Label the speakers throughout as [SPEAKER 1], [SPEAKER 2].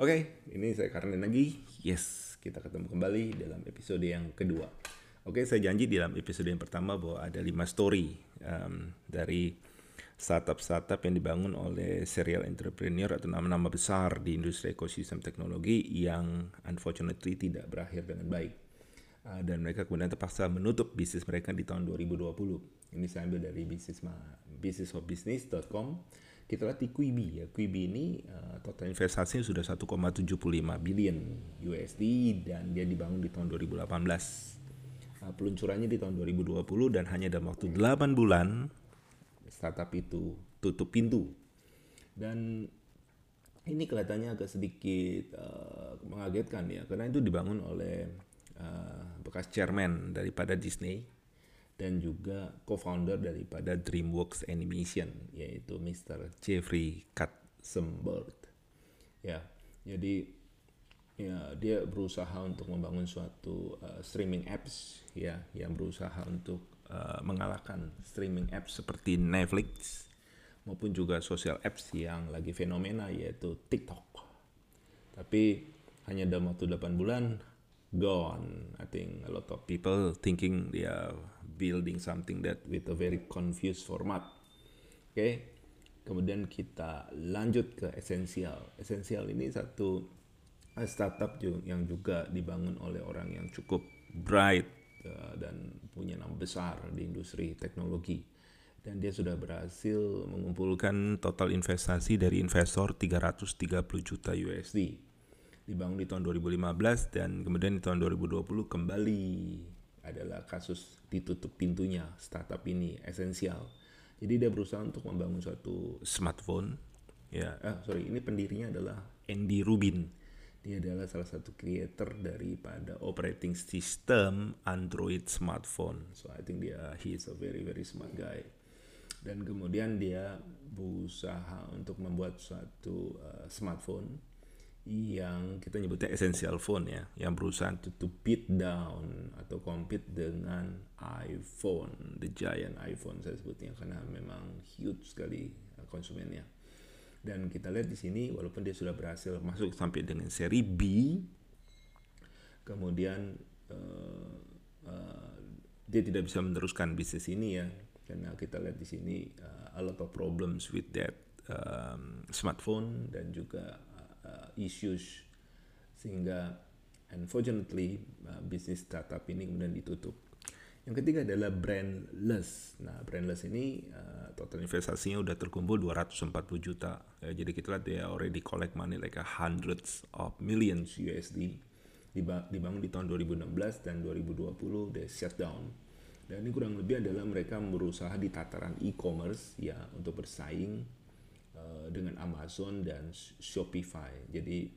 [SPEAKER 1] Oke, ini saya Karnen lagi. Yes, kita ketemu kembali dalam episode yang kedua. Oke, saya janji di dalam episode yang pertama bahwa ada lima story um, dari startup-startup yang dibangun oleh serial entrepreneur atau nama-nama besar di industri ekosistem teknologi yang unfortunately tidak berakhir dengan baik. Uh, dan mereka kemudian terpaksa menutup bisnis mereka di tahun 2020. Ini saya ambil dari bisnis businessofbusiness.com kita lihat di Quibi ya. Quibi ini uh, total investasinya sudah 1,75 billion USD dan dia dibangun di tahun 2018. Uh, peluncurannya di tahun 2020 dan hanya dalam waktu 8 bulan startup itu tutup pintu. Dan ini kelihatannya agak sedikit uh, mengagetkan ya karena itu dibangun oleh uh, bekas chairman daripada Disney dan juga co-founder daripada DreamWorks Animation yaitu Mr. Jeffrey Katzenberg. Ya, jadi ya dia berusaha untuk membangun suatu uh, streaming apps ya yang berusaha untuk uh, mengalahkan streaming apps seperti Netflix maupun juga social apps yang lagi fenomena yaitu TikTok. Tapi hanya dalam waktu 8 bulan gone. I think a lot of people thinking they are building something that with a very confused format. Oke, okay? kemudian kita lanjut ke esensial. Esensial ini satu eh, startup yang juga dibangun oleh orang yang cukup bright uh, dan punya nama besar di industri teknologi. Dan dia sudah berhasil mengumpulkan total investasi dari investor 330 juta USD. Dibangun di tahun 2015 dan kemudian di tahun 2020 kembali adalah kasus ditutup pintunya startup ini esensial. Jadi dia berusaha untuk membangun suatu smartphone. Ya, eh, sorry, ini pendirinya adalah Andy Rubin. Dia adalah salah satu creator daripada operating system Android smartphone. So I think dia he is a very very smart guy. Dan kemudian dia berusaha untuk membuat suatu uh, smartphone yang kita nyebutnya essential phone ya, yang berusaha to, to beat down atau compete dengan iPhone, the giant iPhone saya sebutnya karena memang huge sekali konsumennya. Dan kita lihat di sini walaupun dia sudah berhasil masuk sampai dengan seri B, kemudian uh, uh, dia tidak bisa meneruskan bisnis ini ya karena kita lihat di sini uh, a lot of problems with that um, smartphone dan juga uh, issues sehingga unfortunately uh, bisnis startup ini kemudian ditutup. Yang ketiga adalah brandless. Nah, brandless ini uh, total investasinya udah terkumpul 240 juta. Ya, jadi kita lihat dia already collect money like a hundreds of millions USD. Dibangun di tahun 2016 dan 2020 dia shut down. Dan ini kurang lebih adalah mereka berusaha di tataran e-commerce ya untuk bersaing dengan Amazon dan Shopify. Jadi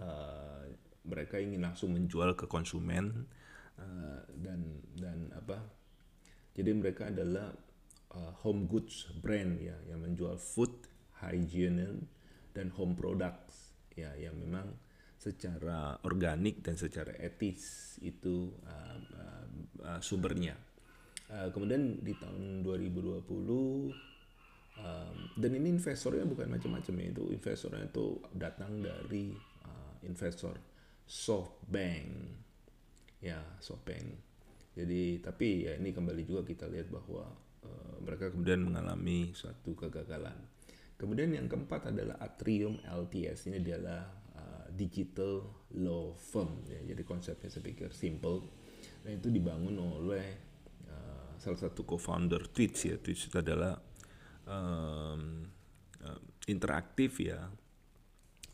[SPEAKER 1] uh, mereka ingin langsung menjual ke konsumen uh, dan dan apa? Jadi mereka adalah uh, home goods brand ya yang menjual food, hygiene dan home products ya yang memang secara organik dan secara etis itu uh, uh, uh, sumbernya. Uh, kemudian di tahun 2020 um, dan ini investornya bukan macam-macam ya itu investornya itu datang dari uh, investor SoftBank. Ya SoftBank. Jadi tapi ya ini kembali juga kita lihat bahwa uh, mereka kemudian mengalami suatu kegagalan. Kemudian yang keempat adalah Atrium LTS ini adalah digital law firm. Ya jadi konsepnya saya pikir simple. Dan itu dibangun oleh uh, salah satu co-founder Twitch ya. Twitch itu adalah um, uh, interaktif ya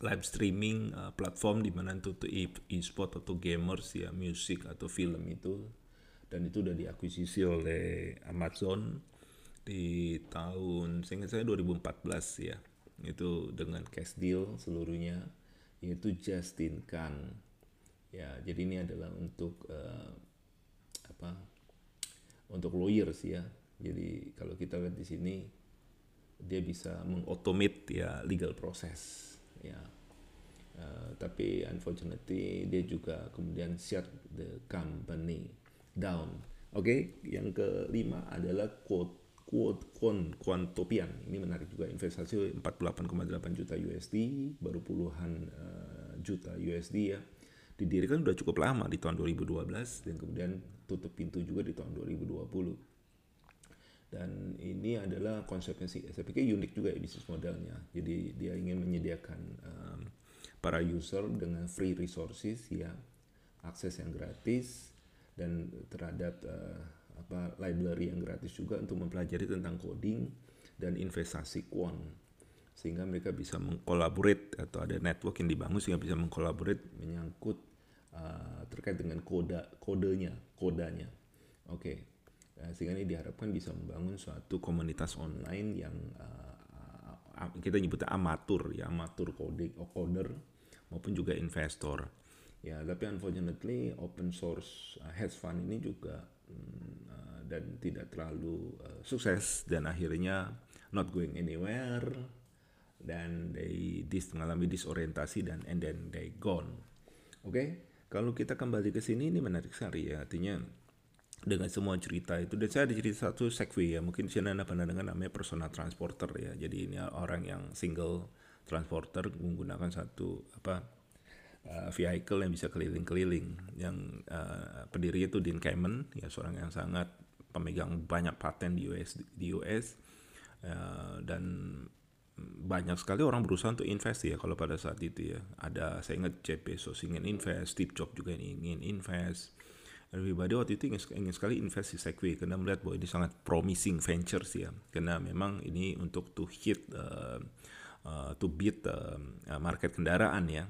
[SPEAKER 1] live streaming uh, platform di mana untuk e-sport atau gamers ya musik atau film itu dan itu udah diakuisisi oleh Amazon di tahun saya ingat saya 2014 ya itu dengan cash deal seluruhnya yaitu Justin Kan. Ya, jadi ini adalah untuk uh, apa? Untuk lawyers ya. Jadi kalau kita lihat di sini dia bisa mengautomate ya legal process ya. Uh, tapi unfortunately dia juga kemudian shut the company down. Oke, okay? yang kelima adalah quote Quant, Quantopian. Ini menarik juga investasi 48,8 juta USD, baru puluhan uh, juta USD ya. Didirikan sudah cukup lama di tahun 2012 dan kemudian tutup pintu juga di tahun 2020 dan ini adalah konsepnya sih saya unik juga ya bisnis modelnya jadi dia ingin menyediakan um, para user dengan free resources ya akses yang gratis dan terhadap uh, apa library yang gratis juga untuk mempelajari tentang coding dan investasi quant sehingga mereka bisa mengkolaborate atau ada network yang dibangun sehingga bisa mengkolaborate menyangkut uh, terkait dengan koda kodenya kodanya oke okay. Uh, sehingga ini diharapkan bisa membangun suatu komunitas online yang uh, kita nyebutnya amatur ya amatur coding coder maupun juga investor ya tapi unfortunately open source uh, hedge fund ini juga um, uh, dan tidak terlalu uh, sukses dan akhirnya not going anywhere dan they dis mengalami disorientasi dan and then they gone oke okay? kalau kita kembali ke sini ini menarik sekali ya artinya dengan semua cerita itu. Dan saya ada cerita satu Segway ya. Mungkin sih anda pernah dengar namanya personal transporter ya. Jadi ini orang yang single transporter menggunakan satu apa uh, vehicle yang bisa keliling-keliling. Yang uh, pendirinya itu Dean Kamen ya seorang yang sangat pemegang banyak paten di US di US uh, dan banyak sekali orang berusaha untuk invest ya kalau pada saat itu ya. Ada saya ingat Jeff Bezos ingin invest Steve Jobs juga ingin invest everybody waktu itu ingin, ingin sekali invest di Segway karena melihat bahwa ini sangat promising ventures ya. Karena memang ini untuk to hit uh, uh, to beat uh, market kendaraan ya.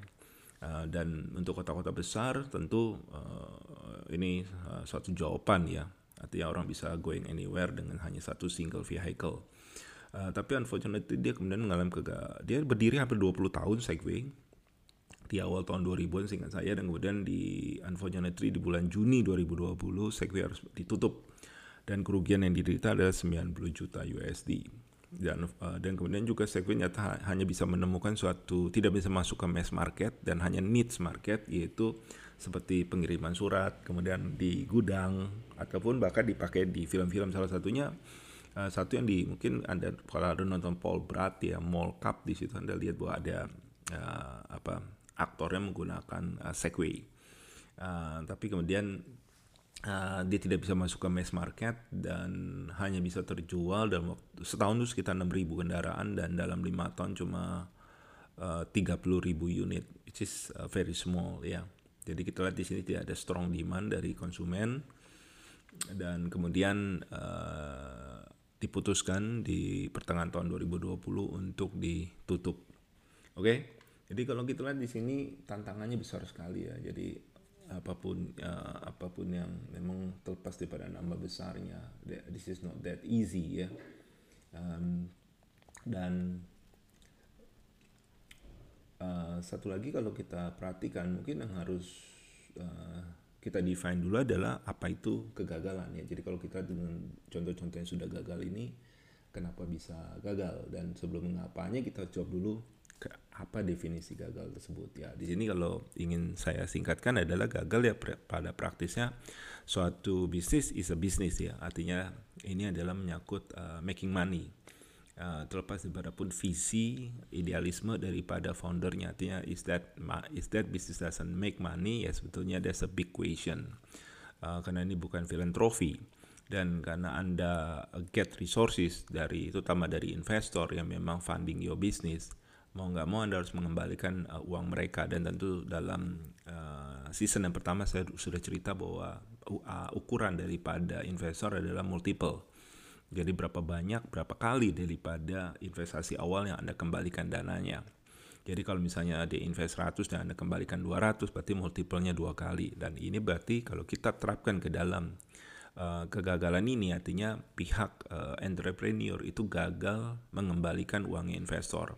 [SPEAKER 1] Uh, dan untuk kota-kota besar tentu uh, ini uh, suatu jawaban ya. Artinya orang bisa going anywhere dengan hanya satu single vehicle. Uh, tapi unfortunately dia kemudian mengalami kegagalan dia berdiri hampir 20 tahun Segway di awal tahun 2000-an singkat saya dan kemudian di unfortunately di bulan Juni 2020 Segway harus ditutup. Dan kerugian yang diderita adalah 90 juta USD dan uh, dan kemudian juga Segway nyata hanya bisa menemukan suatu tidak bisa masuk ke mass market dan hanya niche market yaitu seperti pengiriman surat kemudian di gudang ataupun bahkan dipakai di film-film. Salah satunya uh, satu yang di mungkin anda kalau ada nonton Paul Brat ya Mall Cup di situ anda lihat bahwa ada uh, apa aktornya menggunakan uh, Segway. Uh, tapi kemudian uh, dia tidak bisa masuk ke mass market dan hanya bisa terjual dalam waktu setahun itu sekitar 6.000 kendaraan dan dalam lima tahun cuma uh, 30.000 unit, which is uh, very small ya. Jadi kita lihat di sini tidak ada strong demand dari konsumen dan kemudian uh, diputuskan di pertengahan tahun 2020 untuk ditutup. Oke. Okay? Jadi kalau kita lihat di sini tantangannya besar sekali ya. Jadi apa pun uh, apa pun yang memang terlepas daripada nama besarnya, this is not that easy ya. Um, dan uh, satu lagi kalau kita perhatikan mungkin yang harus uh, kita define dulu adalah apa itu kegagalan ya. Jadi kalau kita dengan contoh-contoh yang sudah gagal ini, kenapa bisa gagal dan sebelum mengapanya kita jawab dulu apa definisi gagal tersebut? Ya di sini kalau ingin saya singkatkan adalah gagal ya pada praktisnya suatu bisnis is a business ya. Artinya ini adalah menyangkut uh, making money. Uh, terlepas pun visi idealisme daripada foundernya. Artinya is that is that business doesn't make money? Ya sebetulnya there's a big question. Uh, karena ini bukan filantropi. Dan karena anda get resources dari terutama dari investor yang memang funding your business mau nggak mau anda harus mengembalikan uh, uang mereka. Dan tentu dalam uh, season yang pertama saya sudah cerita bahwa uh, ukuran daripada investor adalah multiple. Jadi berapa banyak berapa kali daripada investasi awal yang anda kembalikan dananya. Jadi kalau misalnya ada invest 100 dan anda kembalikan 200 berarti multiplenya dua kali. Dan ini berarti kalau kita terapkan ke dalam Uh, kegagalan ini artinya pihak uh, entrepreneur itu gagal mengembalikan uang investor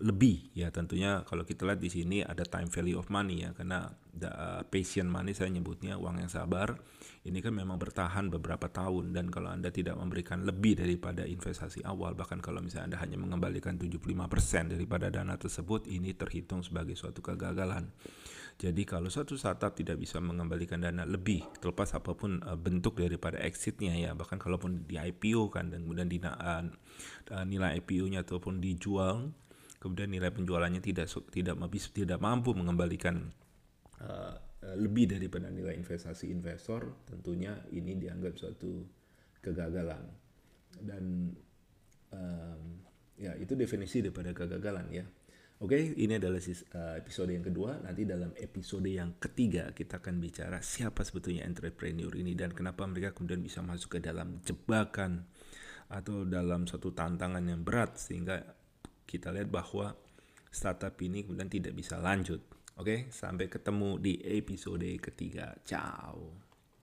[SPEAKER 1] lebih ya. Tentunya kalau kita lihat di sini ada time value of money ya. Karena the, uh, patient money saya nyebutnya uang yang sabar ini kan memang bertahan beberapa tahun. Dan kalau Anda tidak memberikan lebih daripada investasi awal bahkan kalau misalnya Anda hanya mengembalikan 75% daripada dana tersebut ini terhitung sebagai suatu kegagalan. Jadi kalau suatu startup tidak bisa mengembalikan dana lebih terlepas apa pun uh, bentuk daripada exitnya ya. Bahkan kalaupun di IPO kan dan kemudian di, uh, nilai IPO-nya ataupun dijual kemudian nilai penjualannya tidak tidak tidak mampu mengembalikan uh, lebih daripada nilai investasi investor tentunya ini dianggap suatu kegagalan dan um, ya itu definisi daripada kegagalan ya Oke, okay, ini adalah uh, episode yang kedua. Nanti dalam episode yang ketiga kita akan bicara siapa sebetulnya entrepreneur ini dan kenapa mereka kemudian bisa masuk ke dalam jebakan atau dalam satu tantangan yang berat sehingga kita lihat bahwa startup ini kemudian tidak bisa lanjut. Oke, sampai ketemu di episode ketiga. Ciao.